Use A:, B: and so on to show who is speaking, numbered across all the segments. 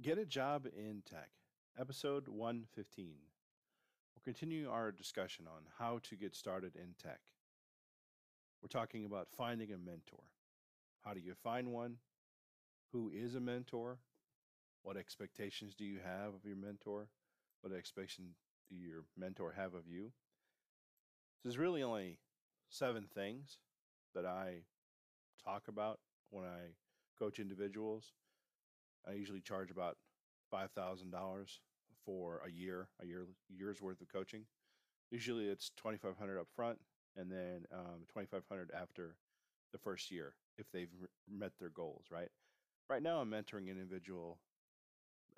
A: Get a Job in Tech, episode 115. We'll continue our discussion on how to get started in tech. We're talking about finding a mentor. How do you find one? Who is a mentor? What expectations do you have of your mentor? What expectations do your mentor have of you? There's really only seven things that I talk about when I coach individuals. I usually charge about five thousand dollars for a year, a year year's worth of coaching. Usually, it's twenty five hundred up front, and then um, twenty five hundred after the first year if they've met their goals. Right. Right now, I'm mentoring an individual,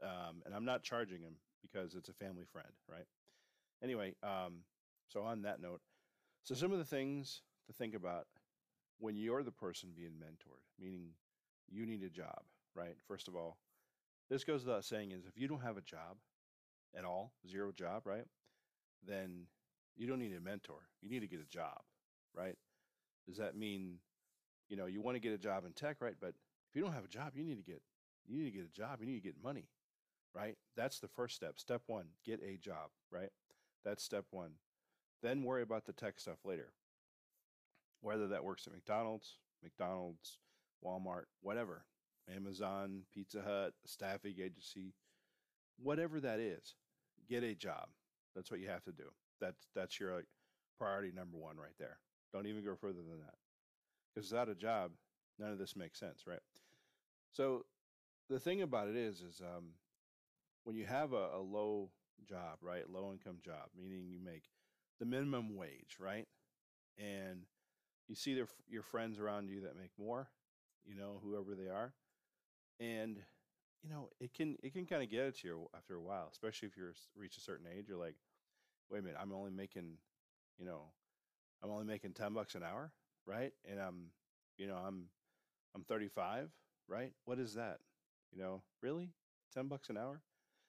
A: um, and I'm not charging him because it's a family friend. Right. Anyway, um, so on that note, so some of the things to think about when you're the person being mentored, meaning you need a job right? First of all, this goes without saying is if you don't have a job at all, zero job, right? Then you don't need a mentor. You need to get a job, right? Does that mean, you know, you want to get a job in tech, right? But if you don't have a job, you need to get you need to get a job. You need to get money, right? That's the first step. Step one, get a job, right? That's step one. Then worry about the tech stuff later. Whether that works at McDonald's, McDonald's, Walmart, whatever. Amazon, Pizza Hut, staffing agency, whatever that is, get a job. That's what you have to do. That's that's your like, priority number one right there. Don't even go further than that. Because without a job, none of this makes sense, right? So the thing about it is, is um, when you have a, a low job, right, low income job, meaning you make the minimum wage, right, and you see their, your friends around you that make more, you know, whoever they are, and you know it can it can kind of get to you after a while, especially if you're reach a certain age. You're like, wait a minute, I'm only making, you know, I'm only making ten bucks an hour, right? And I'm, you know, I'm I'm 35, right? What is that? You know, really, ten bucks an hour?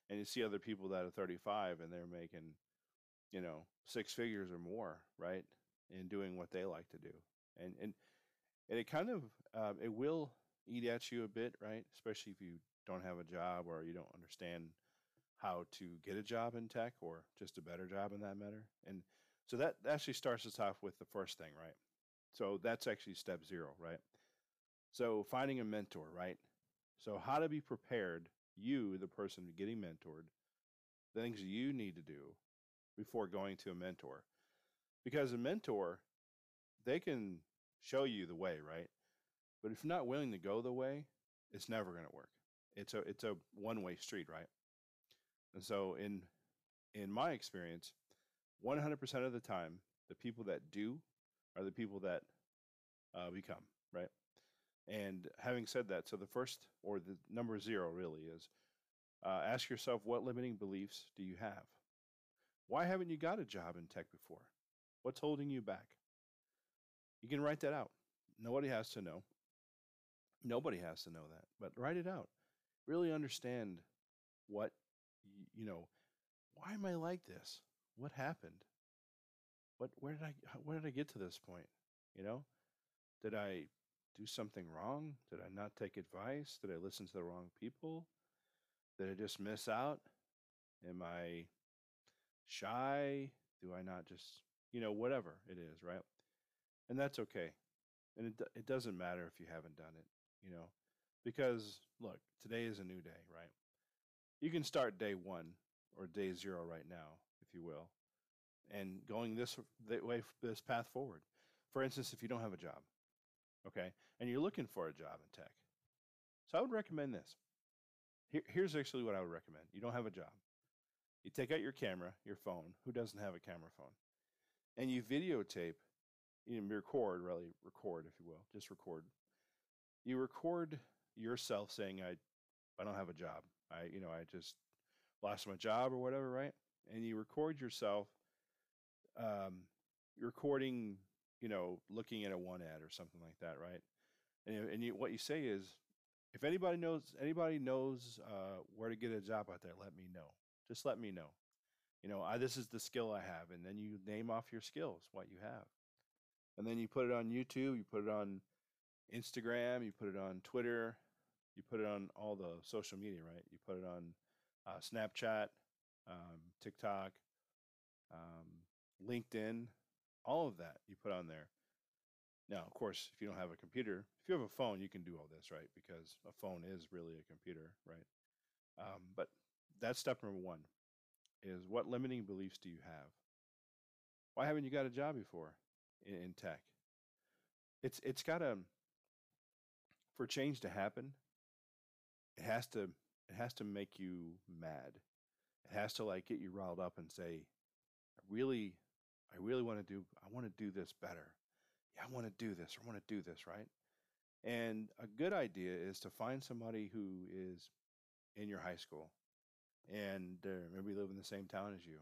A: And you see other people that are 35 and they're making, you know, six figures or more, right? And doing what they like to do, and and and it kind of uh, it will eat at you a bit, right? Especially if you don't have a job or you don't understand how to get a job in tech or just a better job in that matter. And so that actually starts us off with the first thing, right? So that's actually step zero, right? So finding a mentor, right? So how to be prepared, you, the person getting mentored, the things you need to do before going to a mentor. Because a mentor, they can show you the way, right? But if you're not willing to go the way, it's never going to work. It's a it's a one way street, right? And so in in my experience, 100% of the time, the people that do are the people that uh, become, right? And having said that, so the first or the number zero really is uh, ask yourself what limiting beliefs do you have? Why haven't you got a job in tech before? What's holding you back? You can write that out. Nobody has to know. Nobody has to know that, but write it out. Really understand what, you know, why am I like this? What happened? What, where did I, where did I get to this point? You know, did I do something wrong? Did I not take advice? Did I listen to the wrong people? Did I just miss out? Am I shy? Do I not just, you know, whatever it is, right? And that's okay. And it, it doesn't matter if you haven't done it you know, because look, today is a new day, right? You can start day one or day zero right now, if you will, and going this way, this path forward. For instance, if you don't have a job, okay, and you're looking for a job in tech, so I would recommend this. Here, here's actually what I would recommend. You don't have a job. You take out your camera, your phone. Who doesn't have a camera phone? And you videotape, you record, really record, if you will, just record you record yourself saying I I don't have a job. I you know I just lost my job or whatever, right? And you record yourself um recording, you know, looking at a one ad or something like that, right? And and you, what you say is if anybody knows anybody knows uh, where to get a job out there, let me know. Just let me know. You know, I, this is the skill I have, and then you name off your skills, what you have, and then you put it on YouTube. You put it on Instagram, you put it on Twitter, You put it on all the social media, right? You put it on uh, Snapchat, um, TikTok, um, LinkedIn, all of that you put on there. Now, of course, if you don't have a computer, if you have a phone, you can do all this, right? Because a phone is really a computer, right? Um, but that's step number one is what limiting beliefs do you have? Why haven't you got a job before in, in tech? It's it's got to for change to happen. It has to it has to make you mad. It has to like get you riled up and say, I really I really want to do I want to do this better. Yeah, I want to do this. I want to do this, right? And a good idea is to find somebody who is in your high school and uh, maybe live in the same town as you.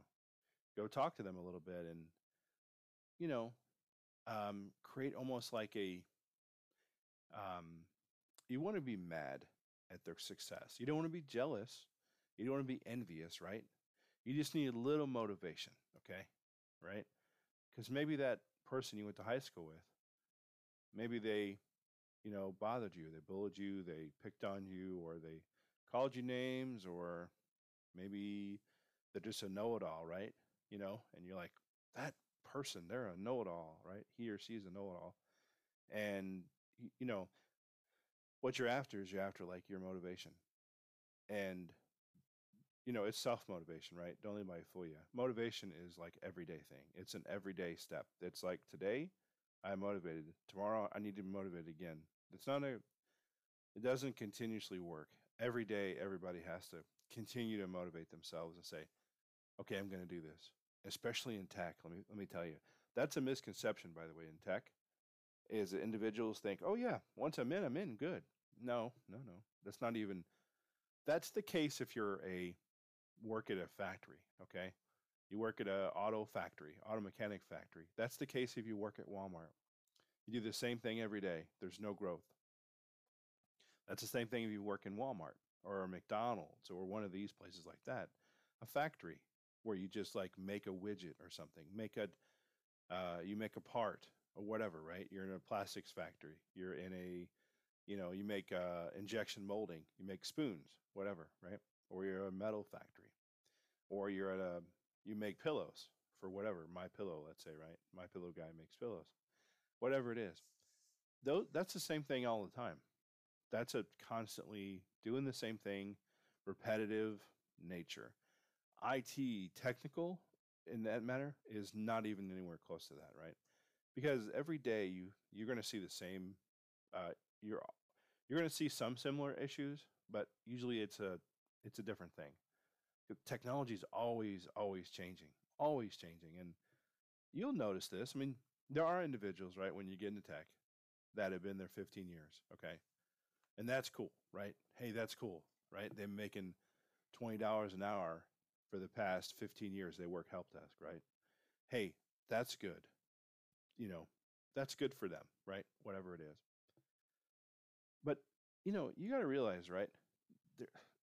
A: Go talk to them a little bit and, you know, um, create almost like a, um, you want to be mad at their success. You don't want to be jealous. You don't want to be envious, right? You just need a little motivation, okay? Right? Because maybe that person you went to high school with, maybe they, you know, bothered you. They bullied you. They picked on you, or they called you names, or maybe they're just a know-it-all, right? You know, and you're like, that person, they're a know-it-all, right? He or she's a know-it-all, and you know, what you're after is you're after like your motivation, and you know, it's self motivation, right? Don't let anybody fool you. Motivation is like everyday thing. It's an everyday step. It's like today, I'm motivated. Tomorrow, I need to be motivated again. It's not a. It doesn't continuously work. Every day, everybody has to continue to motivate themselves and say, "Okay, I'm going to do this." Especially in tech. Let me let me tell you, that's a misconception, by the way, in tech. Is that individuals think, "Oh yeah, once I'm in, I'm in. Good." No, no, no. That's not even. That's the case if you're a work at a factory, okay? You work at a auto factory, auto mechanic factory. That's the case if you work at Walmart. You do the same thing every day. There's no growth. That's the same thing if you work in Walmart or McDonald's or one of these places like that. A factory where you just like make a widget or something, make a uh, you make a part or whatever, right? You're in a plastics factory. You're in a, you know, you make uh, injection molding. You make spoons, whatever, right? Or you're a metal factory, or you're at a you make pillows for whatever my pillow, let's say, right? My pillow guy makes pillows, whatever it is. Though that's the same thing all the time. That's a constantly doing the same thing, repetitive nature. IT technical in that matter is not even anywhere close to that, right? Because every day you you're going to see the same. Uh, you're you're going to see some similar issues, but usually it's a it's a different thing. Technology is always always changing, always changing, and you'll notice this. I mean, there are individuals, right, when you get into tech, that have been there 15 years, okay, and that's cool, right? Hey, that's cool, right? They're making twenty dollars an hour for the past 15 years. They work help desk, right? Hey, that's good. You know, that's good for them, right? Whatever it is. But you know, you got to realize, right?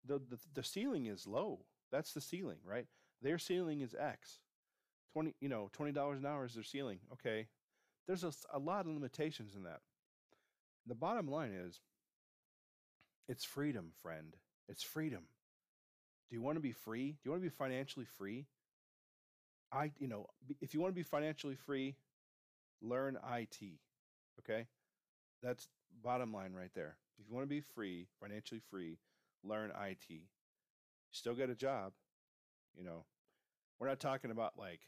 A: The, the, the ceiling is low. That's the ceiling, right? Their ceiling is X. Twenty, you know, twenty dollars an hour is their ceiling. Okay, there's a, a lot of limitations in that. The bottom line is, it's freedom, friend. It's freedom. Do you want to be free? Do you want to be financially free? I, you know, if you want to be financially free, learn IT. Okay, that's bottom line right there. If you want to be free, financially free, learn IT. Still get a job. You know, we're not talking about like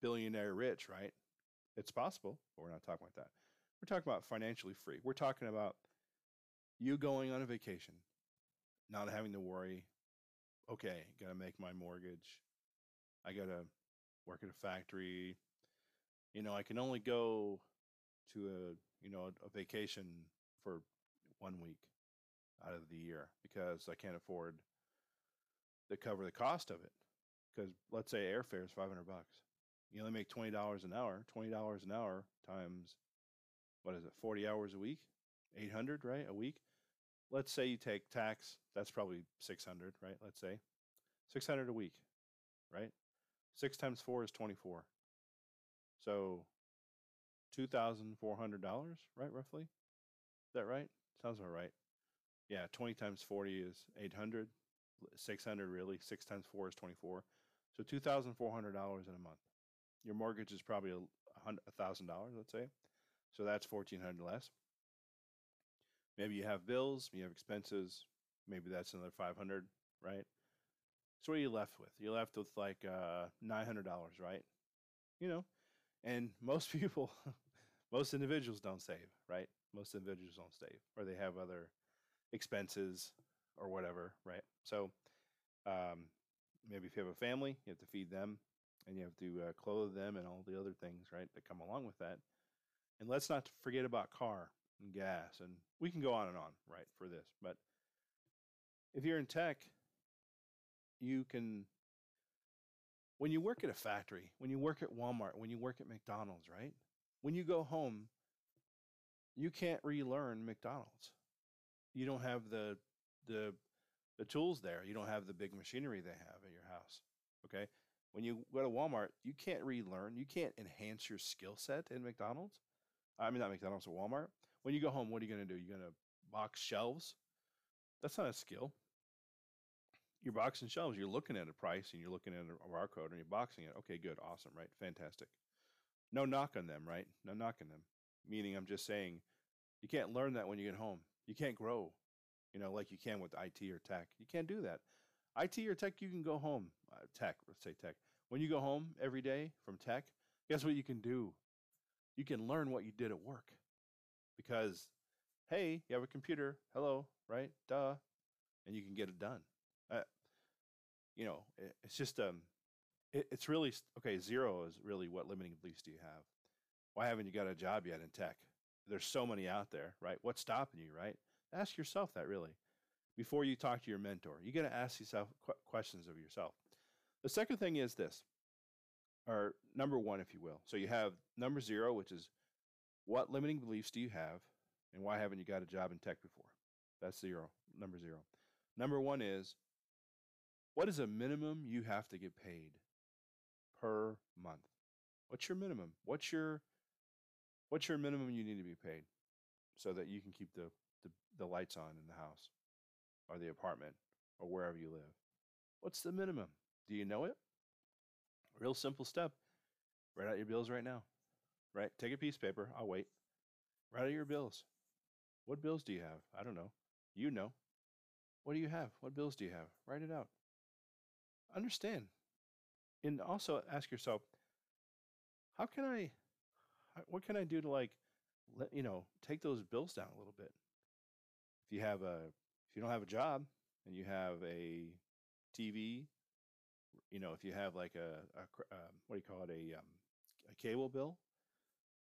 A: billionaire rich, right? It's possible, but we're not talking about that. We're talking about financially free. We're talking about you going on a vacation, not having to worry, okay, got to make my mortgage. I got to work at a factory. You know, I can only go to a, you know, a vacation for one week out of the year because I can't afford to cover the cost of it. Because let's say airfare is 500 bucks. You only make $20 an hour. $20 an hour times, what is it, 40 hours a week? 800, right? A week. Let's say you take tax, that's probably 600, right? Let's say 600 a week, right? Six times four is 24. So $2,400, right? Roughly. Is that right? Sounds about right Yeah, 20 times 40 is 800. 600 really. 6 times 4 is 24. So $2,400 in a month. Your mortgage is probably a $1,000, let's say. So that's 1400 less. Maybe you have bills, you have expenses, maybe that's another 500, right? So what are you left with? You're left with like uh, $900, right? You know, and most people, most individuals don't save, right? Most individuals don't save, or they have other expenses or whatever, right? So um, maybe if you have a family, you have to feed them and you have to uh, clothe them and all the other things, right, that come along with that. And let's not forget about car and gas, and we can go on and on, right, for this. But if you're in tech, you can, when you work at a factory, when you work at Walmart, when you work at McDonald's, right, when you go home, you can't relearn McDonald's. You don't have the the the tools there. You don't have the big machinery they have at your house. Okay. When you go to Walmart, you can't relearn. You can't enhance your skill set in McDonald's. I mean, not McDonald's or Walmart. When you go home, what are you going to do? You're going to box shelves. That's not a skill. You're boxing shelves. You're looking at a price and you're looking at a barcode and you're boxing it. Okay, good, awesome, right? Fantastic. No knock on them, right? No knock on them. Meaning, I'm just saying, you can't learn that when you get home. You can't grow, you know, like you can with IT or tech. You can't do that. IT or tech, you can go home. Uh, tech, let's say tech. When you go home every day from tech, guess what you can do? You can learn what you did at work because, hey, you have a computer. Hello, right? Duh. And you can get it done. Uh, you know, it, it's just, um, it, it's really, okay, zero is really what limiting beliefs do you have? Why haven't you got a job yet in tech? There's so many out there, right? What's stopping you, right? Ask yourself that really before you talk to your mentor. You got to ask yourself qu- questions of yourself. The second thing is this, or number one, if you will. So you have number zero, which is what limiting beliefs do you have, and why haven't you got a job in tech before? That's zero, number zero. Number one is what is a minimum you have to get paid per month? What's your minimum? What's your what's your minimum you need to be paid so that you can keep the, the, the lights on in the house or the apartment or wherever you live? What's the minimum? Do you know it? Real simple step. Write out your bills right now. Right? Take a piece of paper. I'll wait. Write out your bills. What bills do you have? I don't know. You know. What do you have? What bills do you have? Write it out. Understand. And also ask yourself, how can I what can I do to like let you know take those bills down a little bit? If you have a if you don't have a job and you have a TV, you know, if you have like a, a um, what do you call it a um, a cable bill,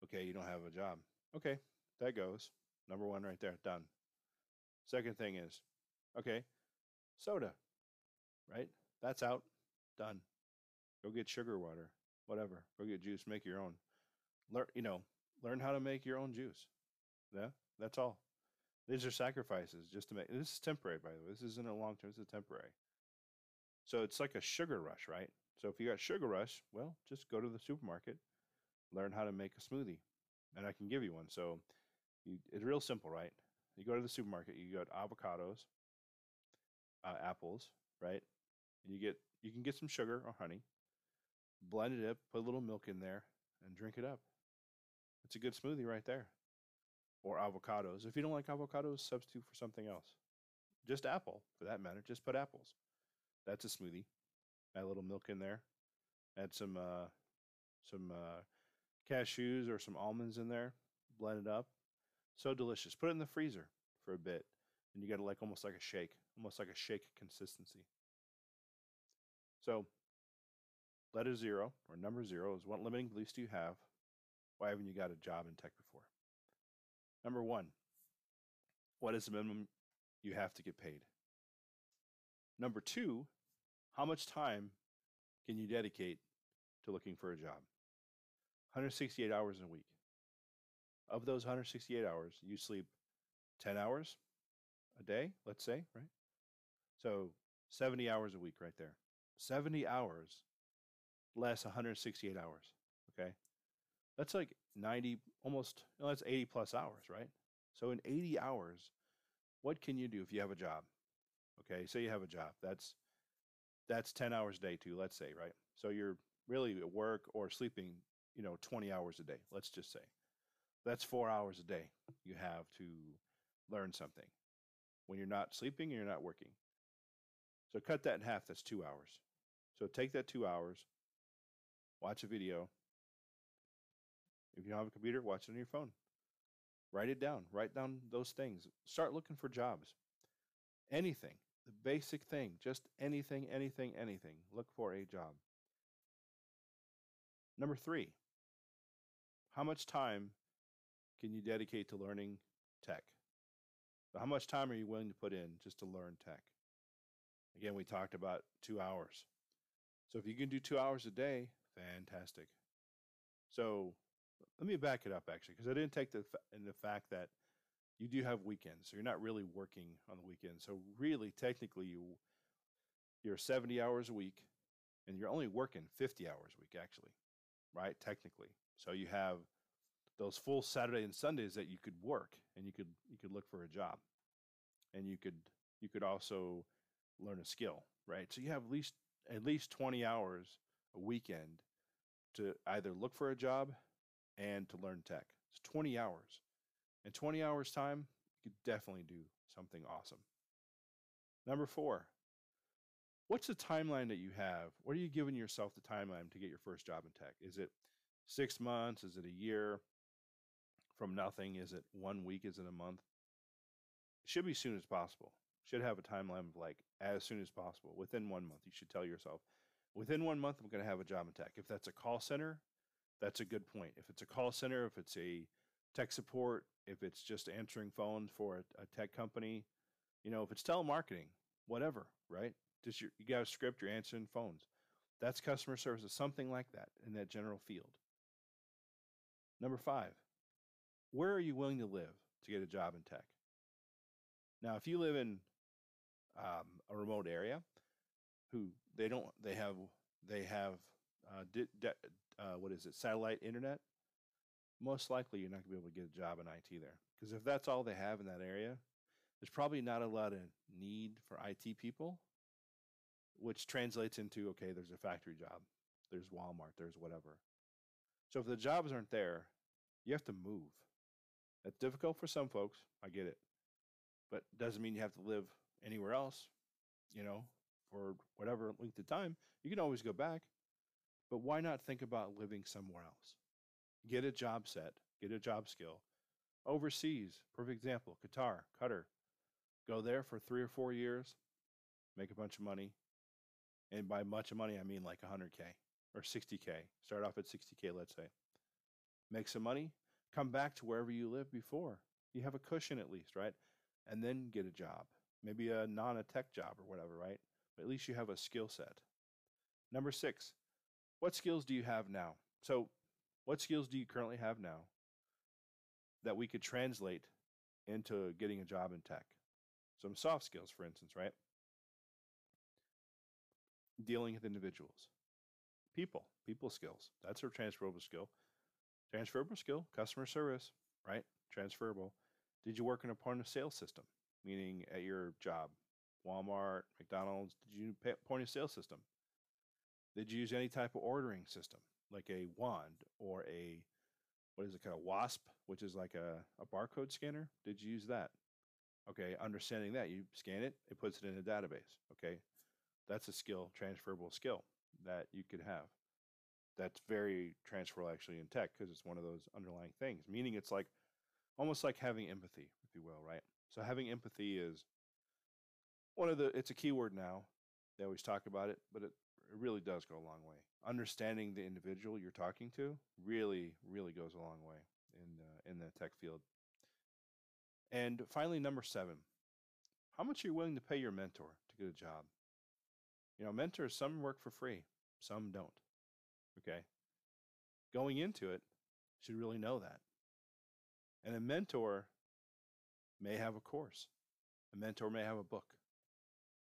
A: okay, you don't have a job. Okay, that goes number one right there, done. Second thing is, okay, soda, right? That's out, done. Go get sugar water, whatever. Go get juice, make your own. Learn you know learn how to make your own juice. Yeah that's all. These are sacrifices just to make this is temporary by the way. This isn't a long term this is temporary. So it's like a sugar rush right? So if you got sugar rush well just go to the supermarket learn how to make a smoothie and i can give you one. So you, it's real simple right? You go to the supermarket you got avocados uh, apples right and you get you can get some sugar or honey blend it up put a little milk in there and drink it up it's a good smoothie right there. Or avocados. If you don't like avocados, substitute for something else. Just apple, for that matter. Just put apples. That's a smoothie. Add a little milk in there. Add some uh, some uh, cashews or some almonds in there. Blend it up. So delicious. Put it in the freezer for a bit, and you get it like almost like a shake, almost like a shake consistency. So, letter zero or number zero is what limiting beliefs do you have why haven't you got a job in tech before? Number one, what is the minimum you have to get paid? Number two, how much time can you dedicate to looking for a job? 168 hours in a week. Of those 168 hours, you sleep 10 hours a day, let's say, right? So 70 hours a week right there. 70 hours less 168 hours. Okay. That's like 90, almost, that's 80 plus hours, right? So in 80 hours, what can you do if you have a job? Okay, say you have a job. That's that's 10 hours a day too, let's say, right? So you're really at work or sleeping, you know, 20 hours a day, let's just say. That's 4 hours a day you have to learn something. When you're not sleeping and you're not working. So cut that in half, that's 2 hours. So take that 2 hours, watch a video. If you don't have a computer, watch it on your phone. Write it down. Write down those things. Start looking for jobs. Anything, the basic thing, just anything, anything, anything. Look for a job. Number three, how much time can you dedicate to learning tech? So how much time are you willing to put in just to learn tech? Again, we talked about two hours. So if you can do two hours a day, fantastic. So let me back it up actually, because I didn't take the in the fact that you do have weekends, so you're not really working on the weekends. So really, technically, you you're 70 hours a week, and you're only working 50 hours a week actually, right? Technically, so you have those full Saturday and Sundays that you could work, and you could you could look for a job, and you could you could also learn a skill, right? So you have at least at least 20 hours a weekend to either look for a job and to learn tech. It's 20 hours. In 20 hours time, you could definitely do something awesome. Number 4. What's the timeline that you have? What are you giving yourself the timeline to get your first job in tech? Is it 6 months? Is it a year? From nothing, is it 1 week? Is it a month? It should be as soon as possible should have a timeline of like as soon as possible within one month you should tell yourself within one month i'm going to have a job in tech. If that's a call center that's a good point. If it's a call center if it's a tech support if it's just answering phones for a, a tech company you know if it's telemarketing whatever right? Just your, you got a script you're answering phones. That's customer service something like that in that general field. Number five where are you willing to live to get a job in tech? Now if you live in um, a remote area who they don't they have they have uh, di- di- uh, what is it satellite internet most likely you're not going to be able to get a job in IT there. Because if that's all they have in that area there's probably not a lot of need for IT people which translates into okay there's a factory job there's Walmart there's whatever. So if the jobs aren't there you have to move. That's difficult for some folks I get it but doesn't mean you have to live anywhere else, you know, for whatever length of time, you can always go back. But why not think about living somewhere else? Get a job set, get a job skill. Overseas, perfect example, Qatar, Qatar. Go there for three or four years, make a bunch of money. And by much of money, I mean like 100K or 60K. Start off at 60K, let's say. Make some money, come back to wherever you lived before. You have a cushion at least, right? And then get a job maybe a non a tech job or whatever, right? But at least you have a skill set. Number six, what skills do you have now? So, what skills do you currently have now that we could translate into getting a job in tech? Some soft skills, for instance, right? Dealing with individuals, people, people skills. That's a transferable skill. Transferable skill, customer service, right? Transferable. Did you work in a point of sale system? Meaning at your job, Walmart, McDonald's, did you point of sale system? Did you use any type of ordering system, like a wand or a what is it called, a WASP, which is like a, a barcode scanner? Did you use that? Okay, understanding that you scan it, it puts it in a database. Okay, that's a skill, transferable skill that you could have. That's very transferable actually in tech because it's one of those underlying things. Meaning it's like almost like having empathy, if you will, right? So having empathy is one of the it's a keyword now. They always talk about it, but it, it really does go a long way. Understanding the individual you're talking to really, really goes a long way in uh, in the tech field. And finally, number seven, how much are you willing to pay your mentor to get a job? You know, mentors some work for free, some don't. Okay, going into it, should really know that. And a mentor may have a course. A mentor may have a book.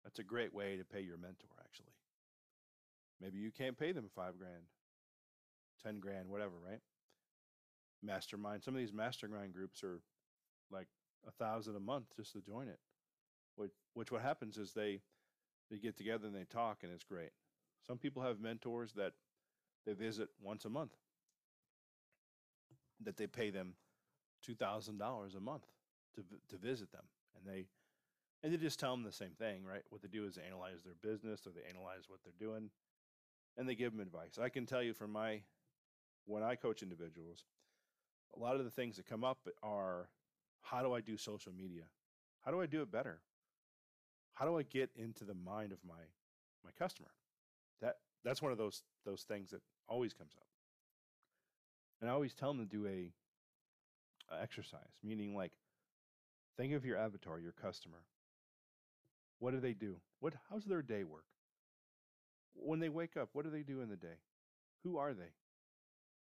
A: That's a great way to pay your mentor, actually. Maybe you can't pay them five grand, 10 grand, whatever, right? Mastermind. Some of these mastermind groups are like a thousand a month just to join it. Which, which what happens is they they get together and they talk and it's great. Some people have mentors that they visit once a month that they pay them two thousand dollars a month to to visit them, and they and they just tell them the same thing, right? What they do is they analyze their business or they analyze what they're doing, and they give them advice. I can tell you from my when I coach individuals, a lot of the things that come up are how do I do social media? How do I do it better? How do I get into the mind of my my customer? That that's one of those those things that always comes up. And I always tell them to do a, a exercise, meaning like think of your avatar, your customer. What do they do? What how's their day work? When they wake up, what do they do in the day? Who are they?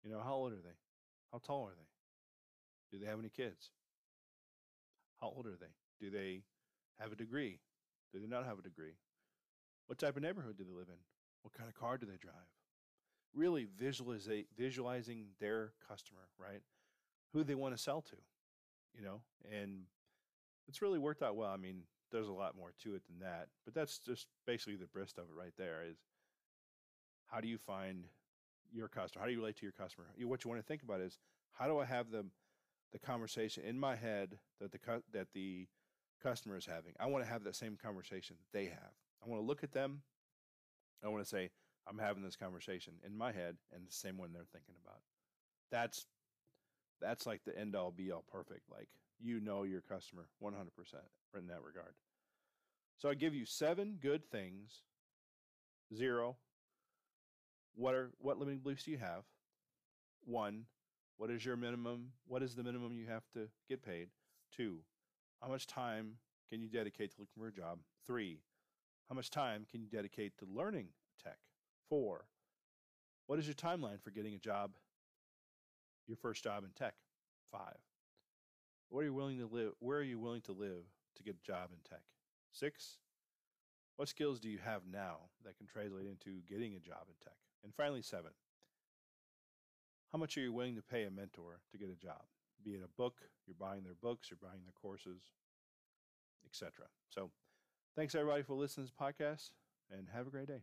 A: You know, how old are they? How tall are they? Do they have any kids? How old are they? Do they have a degree? Do they not have a degree? What type of neighborhood do they live in? What kind of car do they drive? Really visualizing their customer, right? Who they want to sell to, you know? And it's really worked out well. I mean, there's a lot more to it than that, but that's just basically the brist of it right there is how do you find your customer? How do you relate to your customer? What you want to think about is how do I have the the conversation in my head that the that the customer is having? I want to have that same conversation that they have. I want to look at them. I want to say I'm having this conversation in my head and the same one they're thinking about. That's that's like the end all be all perfect. Like you know your customer 100% in that regard. So I give you seven good things. Zero what are what limiting beliefs do you have? One, what is your minimum? What is the minimum you have to get paid? Two, how much time can you dedicate to looking for a job? Three, how much time can you dedicate to learning tech? Four, what is your timeline for getting a job, your first job in tech? Five, where are you willing to live? Where are you willing to live to get a job in tech? Six, what skills do you have now that can translate into getting a job in tech? And finally, seven, how much are you willing to pay a mentor to get a job? Be it a book, you're buying their books, you're buying their courses, etc. So, thanks everybody for listening to this podcast, and have a great day.